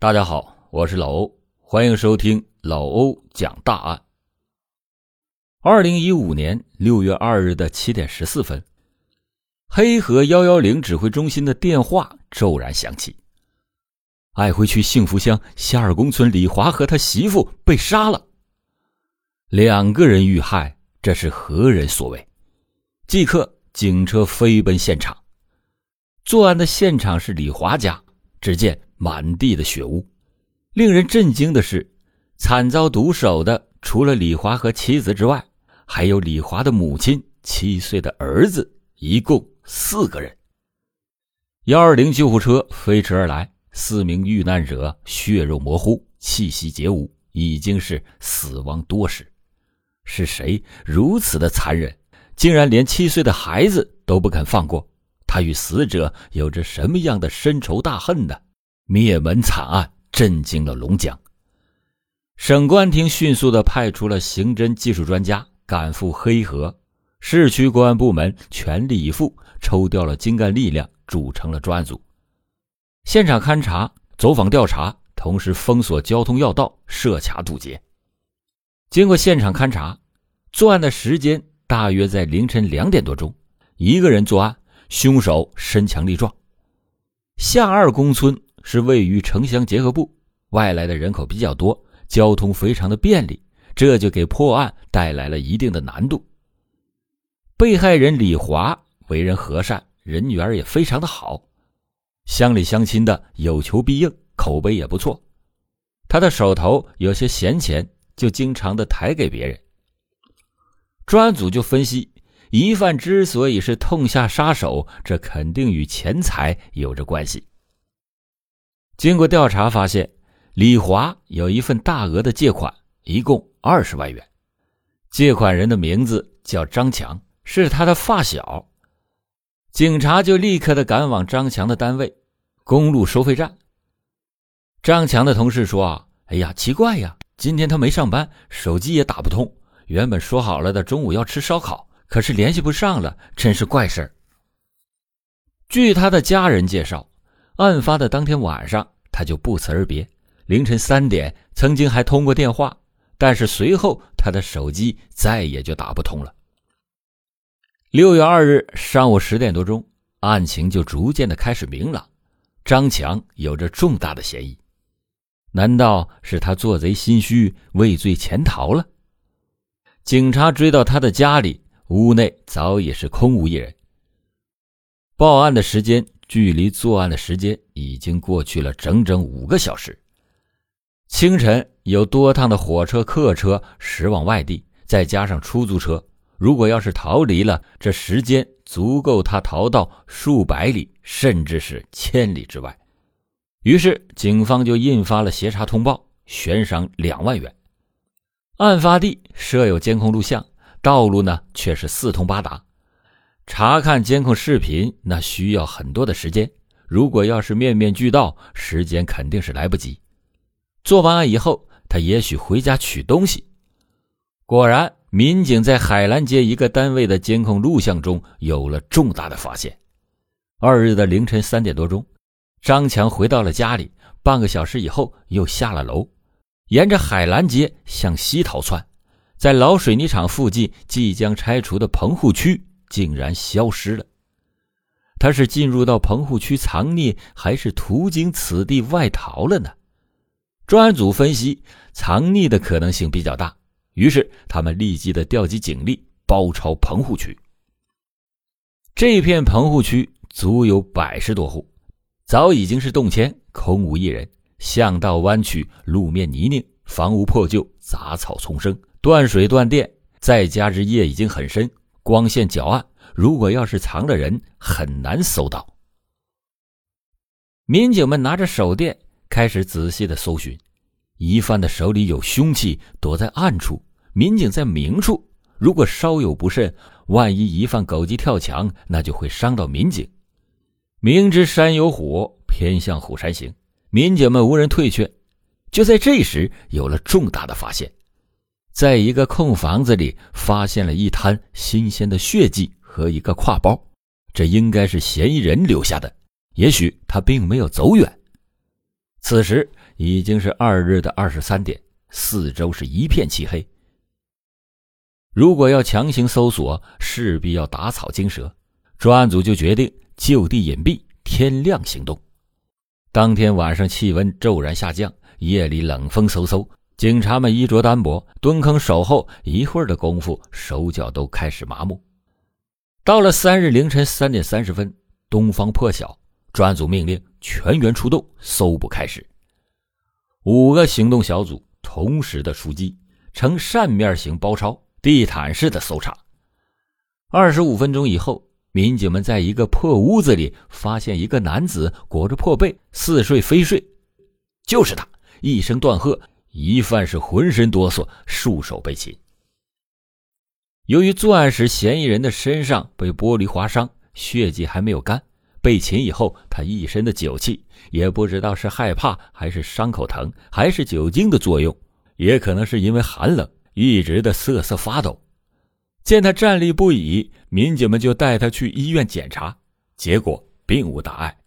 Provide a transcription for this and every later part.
大家好，我是老欧，欢迎收听老欧讲大案。二零一五年六月二日的七点十四分，黑河幺幺零指挥中心的电话骤然响起：爱辉区幸福乡夏二公村李华和他媳妇被杀了，两个人遇害，这是何人所为？即刻，警车飞奔现场。作案的现场是李华家，只见。满地的血污，令人震惊的是，惨遭毒手的除了李华和妻子之外，还有李华的母亲、七岁的儿子，一共四个人。幺二零救护车飞驰而来，四名遇难者血肉模糊，气息皆无，已经是死亡多时。是谁如此的残忍，竟然连七岁的孩子都不肯放过？他与死者有着什么样的深仇大恨呢？灭门惨案震惊了龙江，省公安厅迅速的派出了刑侦技术专家赶赴黑河，市区公安部门全力以赴，抽调了精干力量，组成了专案组，现场勘查、走访调查，同时封锁交通要道，设卡堵截。经过现场勘查，作案的时间大约在凌晨两点多钟，一个人作案，凶手身强力壮，下二公村。是位于城乡结合部，外来的人口比较多，交通非常的便利，这就给破案带来了一定的难度。被害人李华为人和善，人缘也非常的好，乡里乡亲的有求必应，口碑也不错。他的手头有些闲钱，就经常的抬给别人。专案组就分析，疑犯之所以是痛下杀手，这肯定与钱财有着关系。经过调查发现，李华有一份大额的借款，一共二十万元。借款人的名字叫张强，是他的发小。警察就立刻的赶往张强的单位——公路收费站。张强的同事说：“啊，哎呀，奇怪呀，今天他没上班，手机也打不通。原本说好了的中午要吃烧烤，可是联系不上了，真是怪事儿。”据他的家人介绍。案发的当天晚上，他就不辞而别。凌晨三点，曾经还通过电话，但是随后他的手机再也就打不通了。六月二日上午十点多钟，案情就逐渐的开始明朗，张强有着重大的嫌疑。难道是他做贼心虚，畏罪潜逃了？警察追到他的家里，屋内早已是空无一人。报案的时间。距离作案的时间已经过去了整整五个小时。清晨有多趟的火车、客车驶往外地，再加上出租车，如果要是逃离了，这时间足够他逃到数百里，甚至是千里之外。于是，警方就印发了协查通报，悬赏两万元。案发地设有监控录像，道路呢却是四通八达。查看监控视频，那需要很多的时间。如果要是面面俱到，时间肯定是来不及。做完案以后，他也许回家取东西。果然，民警在海兰街一个单位的监控录像中有了重大的发现。二日的凌晨三点多钟，张强回到了家里，半个小时以后又下了楼，沿着海兰街向西逃窜，在老水泥厂附近即将拆除的棚户区。竟然消失了。他是进入到棚户区藏匿，还是途经此地外逃了呢？专案组分析，藏匿的可能性比较大，于是他们立即的调集警力，包抄棚户区。这片棚户区足有百十多户，早已经是动迁，空无一人，巷道弯曲，路面泥泞，房屋破旧，杂草丛生，断水断电，再加之夜已经很深。光线较暗，如果要是藏了人，很难搜到。民警们拿着手电开始仔细的搜寻，疑犯的手里有凶器，躲在暗处；民警在明处。如果稍有不慎，万一疑犯狗急跳墙，那就会伤到民警。明知山有虎，偏向虎山行，民警们无人退却。就在这时，有了重大的发现。在一个空房子里，发现了一滩新鲜的血迹和一个挎包，这应该是嫌疑人留下的。也许他并没有走远。此时已经是二日的二十三点，四周是一片漆黑。如果要强行搜索，势必要打草惊蛇。专案组就决定就地隐蔽，天亮行动。当天晚上气温骤然下降，夜里冷风嗖嗖，警察们衣着单薄，蹲坑守候，一会儿的功夫，手脚都开始麻木。到了三日凌晨三点三十分，东方破晓，专案组命令全员出动，搜捕开始。五个行动小组同时的出击，呈扇面型包抄、地毯式的搜查。二十五分钟以后。民警们在一个破屋子里发现一个男子裹着破被似睡非睡，就是他！一声断喝，疑犯是浑身哆嗦，束手被擒。由于作案时嫌疑人的身上被玻璃划伤，血迹还没有干，被擒以后他一身的酒气，也不知道是害怕还是伤口疼，还是酒精的作用，也可能是因为寒冷，一直的瑟瑟发抖。见他站立不已，民警们就带他去医院检查，结果并无大碍。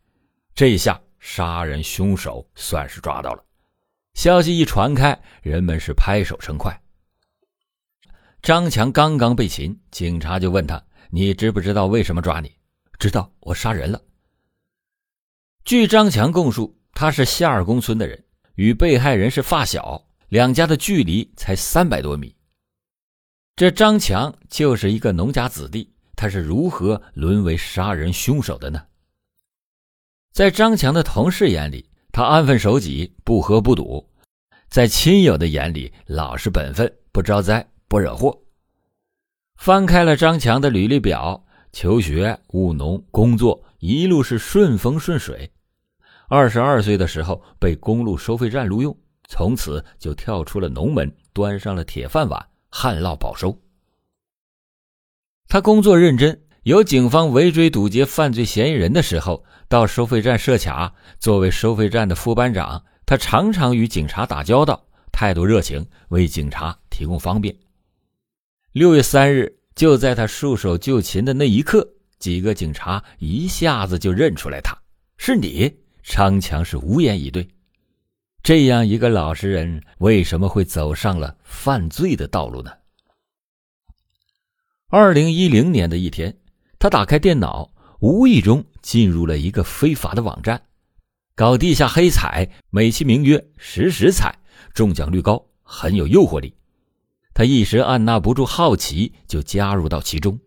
这下杀人凶手算是抓到了。消息一传开，人们是拍手称快。张强刚刚被擒，警察就问他：“你知不知道为什么抓你？”“知道，我杀人了。”据张强供述，他是夏尔公村的人，与被害人是发小，两家的距离才三百多米。这张强就是一个农家子弟，他是如何沦为杀人凶手的呢？在张强的同事眼里，他安分守己，不喝不赌；在亲友的眼里，老实本分，不招灾，不惹祸。翻开了张强的履历表，求学、务农、工作一路是顺风顺水。二十二岁的时候被公路收费站录用，从此就跳出了农门，端上了铁饭碗。旱涝保收。他工作认真，有警方围追堵截犯罪嫌疑人的时候，到收费站设卡。作为收费站的副班长，他常常与警察打交道，态度热情，为警察提供方便。六月三日，就在他束手就擒的那一刻，几个警察一下子就认出来他是你。张强是无言以对。这样一个老实人，为什么会走上了犯罪的道路呢？二零一零年的一天，他打开电脑，无意中进入了一个非法的网站，搞地下黑彩，美其名曰“实时彩”，中奖率高，很有诱惑力。他一时按捺不住好奇，就加入到其中。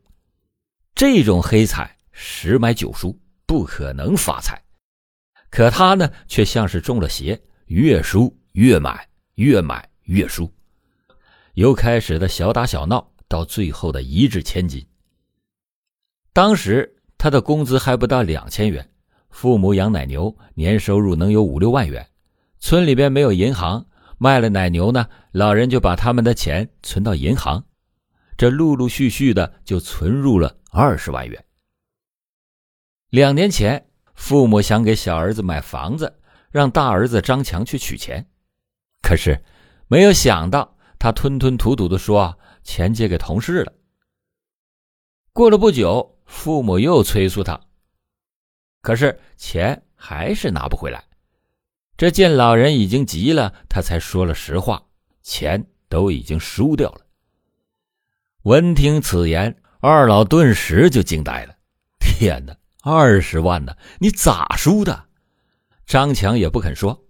这种黑彩十买九输，不可能发财，可他呢，却像是中了邪。越输越买，越买越输，由开始的小打小闹到最后的一掷千金。当时他的工资还不到两千元，父母养奶牛，年收入能有五六万元。村里边没有银行，卖了奶牛呢，老人就把他们的钱存到银行，这陆陆续续的就存入了二十万元。两年前，父母想给小儿子买房子。让大儿子张强去取钱，可是没有想到，他吞吞吐吐的说钱借给同事了。过了不久，父母又催促他，可是钱还是拿不回来。这见老人已经急了，他才说了实话，钱都已经输掉了。闻听此言，二老顿时就惊呆了：“天哪，二十万呢？你咋输的？”张强也不肯说，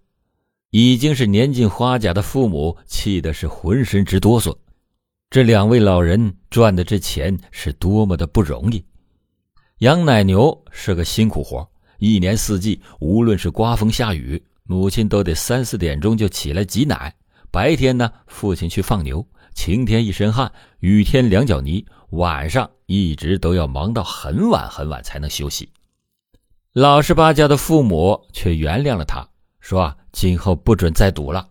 已经是年近花甲的父母气的是浑身直哆嗦。这两位老人赚的这钱是多么的不容易！养奶牛是个辛苦活，一年四季，无论是刮风下雨，母亲都得三四点钟就起来挤奶。白天呢，父亲去放牛，晴天一身汗，雨天两脚泥，晚上一直都要忙到很晚很晚才能休息。老实巴交的父母却原谅了他，说：“啊今后不准再赌了，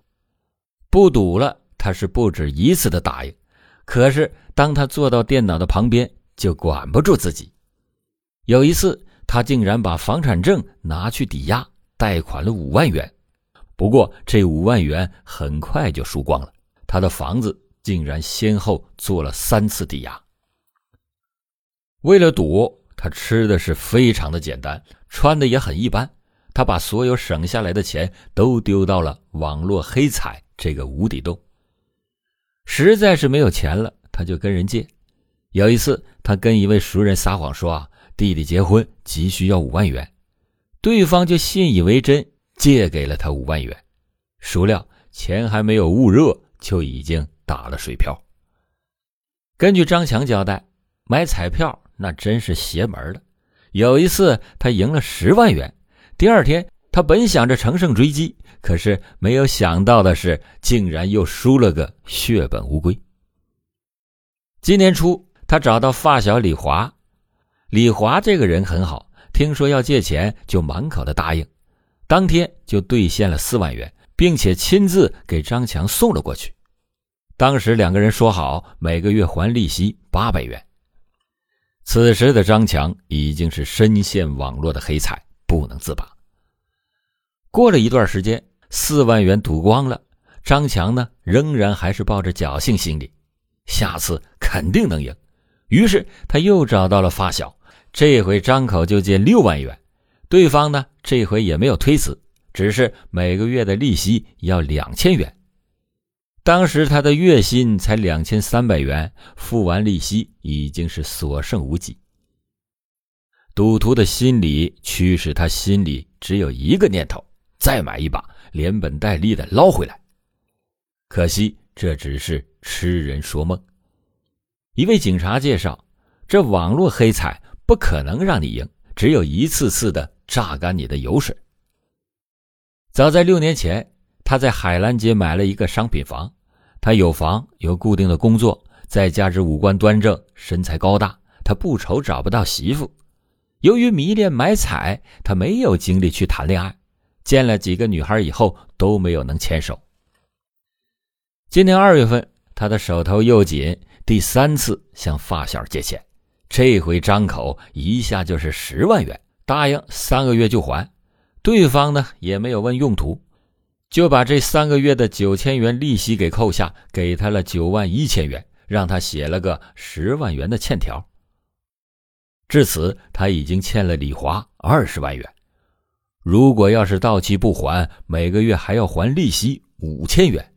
不赌了。”他是不止一次的答应。可是当他坐到电脑的旁边，就管不住自己。有一次，他竟然把房产证拿去抵押，贷款了五万元。不过这五万元很快就输光了，他的房子竟然先后做了三次抵押。为了赌。他吃的是非常的简单，穿的也很一般，他把所有省下来的钱都丢到了网络黑彩这个无底洞。实在是没有钱了，他就跟人借。有一次，他跟一位熟人撒谎说啊，弟弟结婚急需要五万元，对方就信以为真，借给了他五万元。孰料钱还没有焐热，就已经打了水漂。根据张强交代，买彩票那真是邪门的。有一次，他赢了十万元。第二天，他本想着乘胜追击，可是没有想到的是，竟然又输了个血本无归。今年初，他找到发小李华，李华这个人很好，听说要借钱，就满口的答应，当天就兑现了四万元，并且亲自给张强送了过去。当时两个人说好，每个月还利息八百元。此时的张强已经是深陷网络的黑彩。不能自拔。过了一段时间，四万元赌光了，张强呢仍然还是抱着侥幸心理，下次肯定能赢。于是他又找到了发小，这回张口就借六万元，对方呢这回也没有推辞，只是每个月的利息要两千元。当时他的月薪才两千三百元，付完利息已经是所剩无几。赌徒的心理驱使他心里只有一个念头：再买一把，连本带利的捞回来。可惜这只是痴人说梦。一位警察介绍，这网络黑彩不可能让你赢，只有一次次的榨干你的油水。早在六年前，他在海兰街买了一个商品房，他有房有固定的工作，再加之五官端正、身材高大，他不愁找不到媳妇。由于迷恋买彩，他没有精力去谈恋爱，见了几个女孩以后都没有能牵手。今年二月份，他的手头又紧，第三次向发小借钱，这回张口一下就是十万元，答应三个月就还。对方呢也没有问用途，就把这三个月的九千元利息给扣下，给他了九万一千元，让他写了个十万元的欠条。至此，他已经欠了李华二十万元。如果要是到期不还，每个月还要还利息五千元。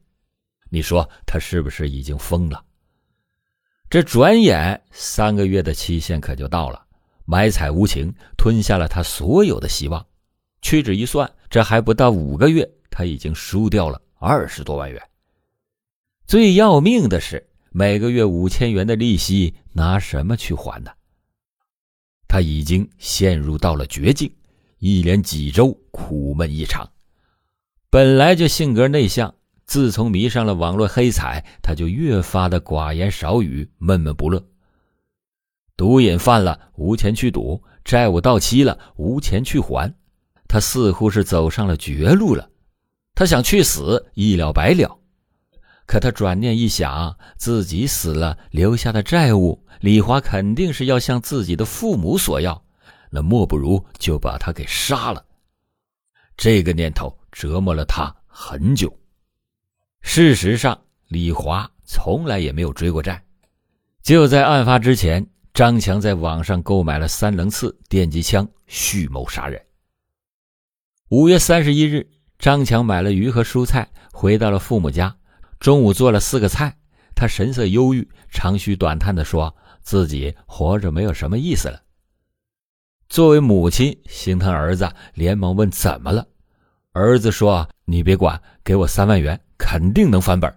你说他是不是已经疯了？这转眼三个月的期限可就到了，买彩无情吞下了他所有的希望。屈指一算，这还不到五个月，他已经输掉了二十多万元。最要命的是，每个月五千元的利息拿什么去还呢？他已经陷入到了绝境，一连几周苦闷异常。本来就性格内向，自从迷上了网络黑彩，他就越发的寡言少语，闷闷不乐。毒瘾犯了，无钱去赌；债务到期了，无钱去还。他似乎是走上了绝路了。他想去死，一了百了。可他转念一想，自己死了，留下的债务。李华肯定是要向自己的父母索要，那莫不如就把他给杀了。这个念头折磨了他很久。事实上，李华从来也没有追过债。就在案发之前，张强在网上购买了三棱刺电击枪，蓄谋杀人。五月三十一日，张强买了鱼和蔬菜，回到了父母家，中午做了四个菜。他神色忧郁，长吁短叹地说。自己活着没有什么意思了。作为母亲心疼儿子，连忙问怎么了。儿子说：“你别管，给我三万元，肯定能翻本。”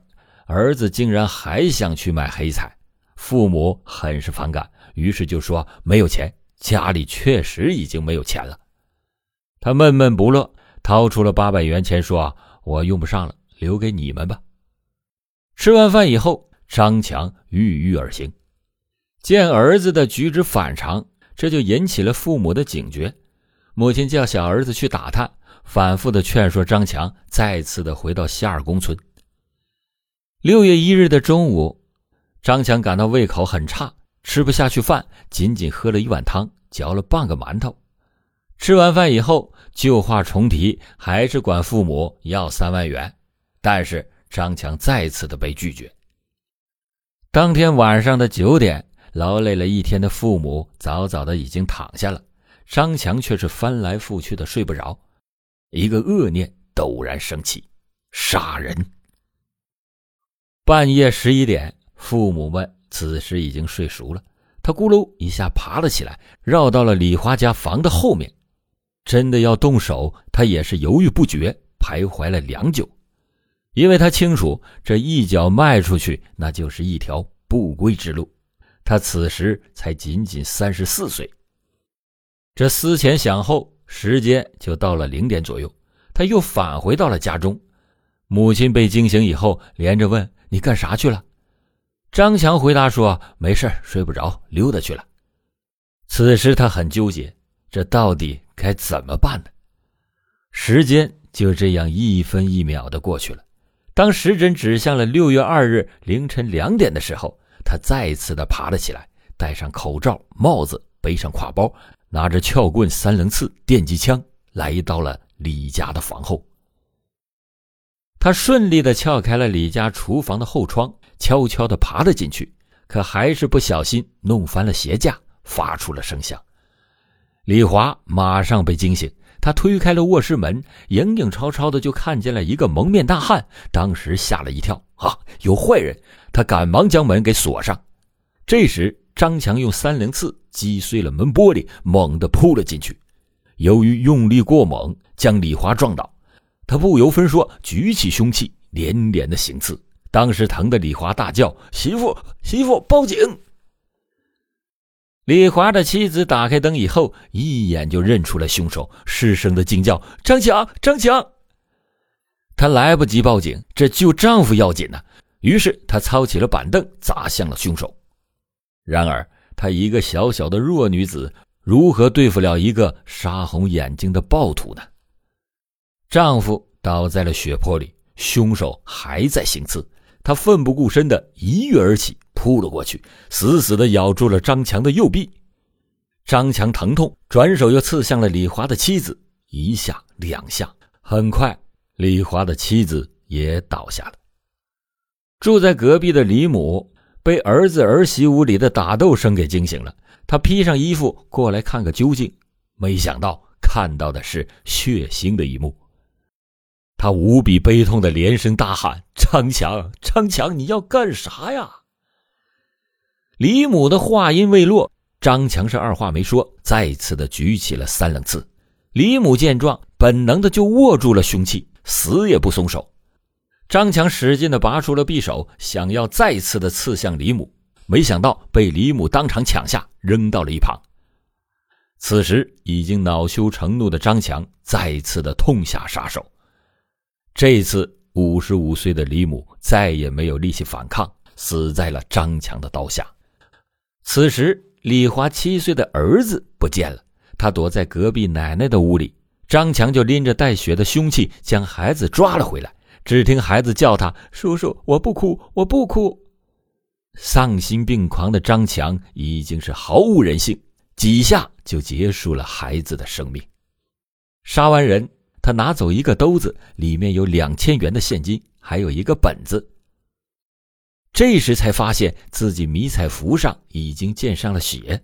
儿子竟然还想去买黑彩，父母很是反感，于是就说：“没有钱，家里确实已经没有钱了。”他闷闷不乐，掏出了八百元钱，说：“我用不上了，留给你们吧。”吃完饭以后，张强郁郁而行。见儿子的举止反常，这就引起了父母的警觉。母亲叫小儿子去打探，反复的劝说张强再次的回到夏尔公村。六月一日的中午，张强感到胃口很差，吃不下去饭，仅仅喝了一碗汤，嚼了半个馒头。吃完饭以后，旧话重提，还是管父母要三万元，但是张强再次的被拒绝。当天晚上的九点。劳累了一天的父母早早的已经躺下了，张强却是翻来覆去的睡不着。一个恶念陡然升起：杀人。半夜十一点，父母们此时已经睡熟了。他咕噜一下爬了起来，绕到了李华家房的后面。真的要动手，他也是犹豫不决，徘徊了良久，因为他清楚这一脚迈出去，那就是一条不归之路。他此时才仅仅三十四岁。这思前想后，时间就到了零点左右，他又返回到了家中。母亲被惊醒以后，连着问：“你干啥去了？”张强回答说：“没事，睡不着，溜达去了。”此时他很纠结，这到底该怎么办呢？时间就这样一分一秒的过去了。当时针指向了六月二日凌晨两点的时候，他再次的爬了起来，戴上口罩、帽子，背上挎包，拿着撬棍、三棱刺、电击枪，来到了李家的房后。他顺利的撬开了李家厨房的后窗，悄悄的爬了进去，可还是不小心弄翻了鞋架，发出了声响。李华马上被惊醒，他推开了卧室门，影影绰绰的就看见了一个蒙面大汉，当时吓了一跳，啊，有坏人！他赶忙将门给锁上。这时，张强用三棱刺击碎了门玻璃，猛地扑了进去，由于用力过猛，将李华撞倒。他不由分说，举起凶器，连连的行刺。当时疼的李华大叫：“媳妇，媳妇，报警！”李华的妻子打开灯以后，一眼就认出了凶手，失声的惊叫：“张强，张强！”她来不及报警，这救丈夫要紧呐。于是她操起了板凳，砸向了凶手。然而，她一个小小的弱女子，如何对付了一个杀红眼睛的暴徒呢？丈夫倒在了血泊里，凶手还在行刺。他奋不顾身的一跃而起，扑了过去，死死的咬住了张强的右臂。张强疼痛，转手又刺向了李华的妻子，一下两下，很快，李华的妻子也倒下了。住在隔壁的李母被儿子儿媳屋里的打斗声给惊醒了，他披上衣服过来看个究竟，没想到看到的是血腥的一幕。他无比悲痛的连声大喊：“张强，张强，你要干啥呀？”李母的话音未落，张强是二话没说，再次的举起了三棱刺。李母见状，本能的就握住了凶器，死也不松手。张强使劲的拔出了匕首，想要再次的刺向李母，没想到被李母当场抢下，扔到了一旁。此时已经恼羞成怒的张强再次的痛下杀手。这次，五十五岁的李母再也没有力气反抗，死在了张强的刀下。此时，李华七岁的儿子不见了，他躲在隔壁奶奶的屋里。张强就拎着带血的凶器将孩子抓了回来。只听孩子叫他：“叔叔，我不哭，我不哭。”丧心病狂的张强已经是毫无人性，几下就结束了孩子的生命。杀完人。他拿走一个兜子，里面有两千元的现金，还有一个本子。这时才发现自己迷彩服上已经溅上了血。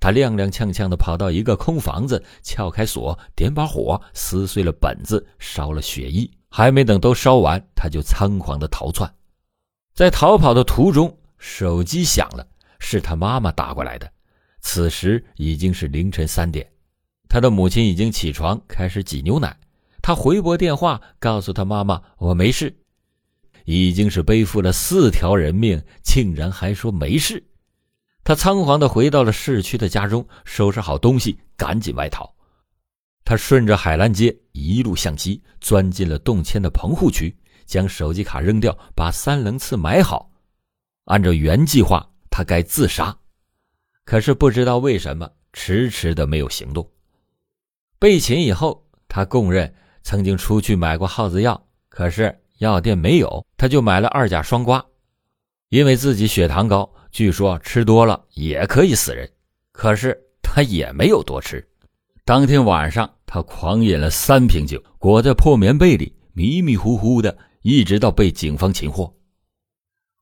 他踉踉跄跄的跑到一个空房子，撬开锁，点把火，撕碎了本子，烧了血衣。还没等都烧完，他就仓皇的逃窜。在逃跑的途中，手机响了，是他妈妈打过来的。此时已经是凌晨三点。他的母亲已经起床，开始挤牛奶。他回拨电话，告诉他妈妈：“我没事。”已经是背负了四条人命，竟然还说没事。他仓皇的回到了市区的家中，收拾好东西，赶紧外逃。他顺着海兰街一路向西，钻进了动迁的棚户区，将手机卡扔掉，把三棱刺埋好。按照原计划，他该自杀，可是不知道为什么，迟迟的没有行动。被擒以后，他供认曾经出去买过耗子药，可是药店没有，他就买了二甲双胍。因为自己血糖高，据说吃多了也可以死人，可是他也没有多吃。当天晚上，他狂饮了三瓶酒，裹在破棉被里，迷迷糊糊的，一直到被警方擒获。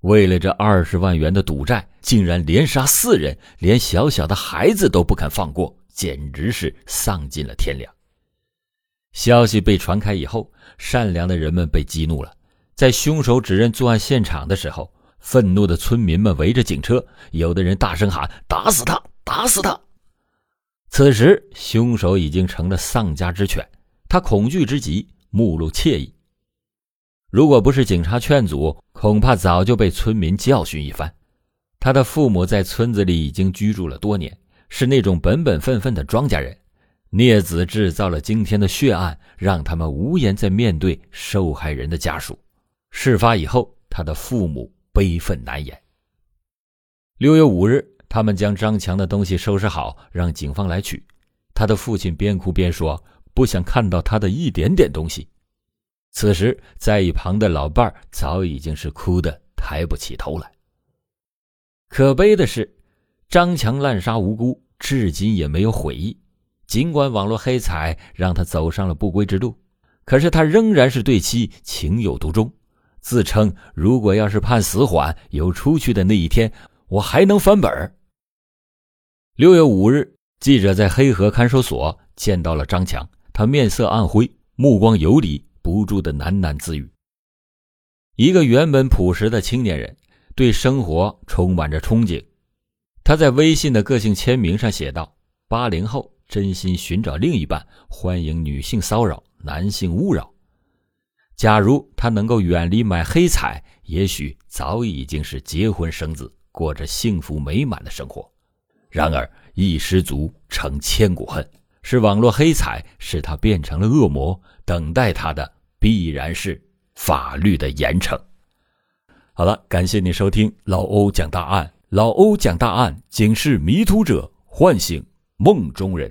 为了这二十万元的赌债，竟然连杀四人，连小小的孩子都不肯放过。简直是丧尽了天良。消息被传开以后，善良的人们被激怒了。在凶手指认作案现场的时候，愤怒的村民们围着警车，有的人大声喊：“打死他！打死他！”此时，凶手已经成了丧家之犬，他恐惧之极，目露怯意。如果不是警察劝阻，恐怕早就被村民教训一番。他的父母在村子里已经居住了多年，是那种本本分分的庄稼人。孽子制造了今天的血案，让他们无颜再面对受害人的家属。事发以后，他的父母悲愤难言。六月五日，他们将张强的东西收拾好，让警方来取。他的父亲边哭边说：“不想看到他的一点点东西。”此时，在一旁的老伴儿早已经是哭得抬不起头来。可悲的是，张强滥杀无辜，至今也没有悔意。尽管网络黑彩让他走上了不归之路，可是他仍然是对妻情有独钟，自称如果要是判死缓，有出去的那一天，我还能翻本。六月五日，记者在黑河看守所见到了张强，他面色暗灰，目光游离。不住的喃喃自语。一个原本朴实的青年人，对生活充满着憧憬。他在微信的个性签名上写道：“八零后真心寻找另一半，欢迎女性骚扰、男性勿扰。”假如他能够远离买黑彩，也许早已经是结婚生子，过着幸福美满的生活。然而一失足成千古恨，是网络黑彩使他变成了恶魔，等待他的。必然是法律的严惩。好了，感谢你收听老欧讲大案。老欧讲大案，警示迷途者，唤醒梦中人。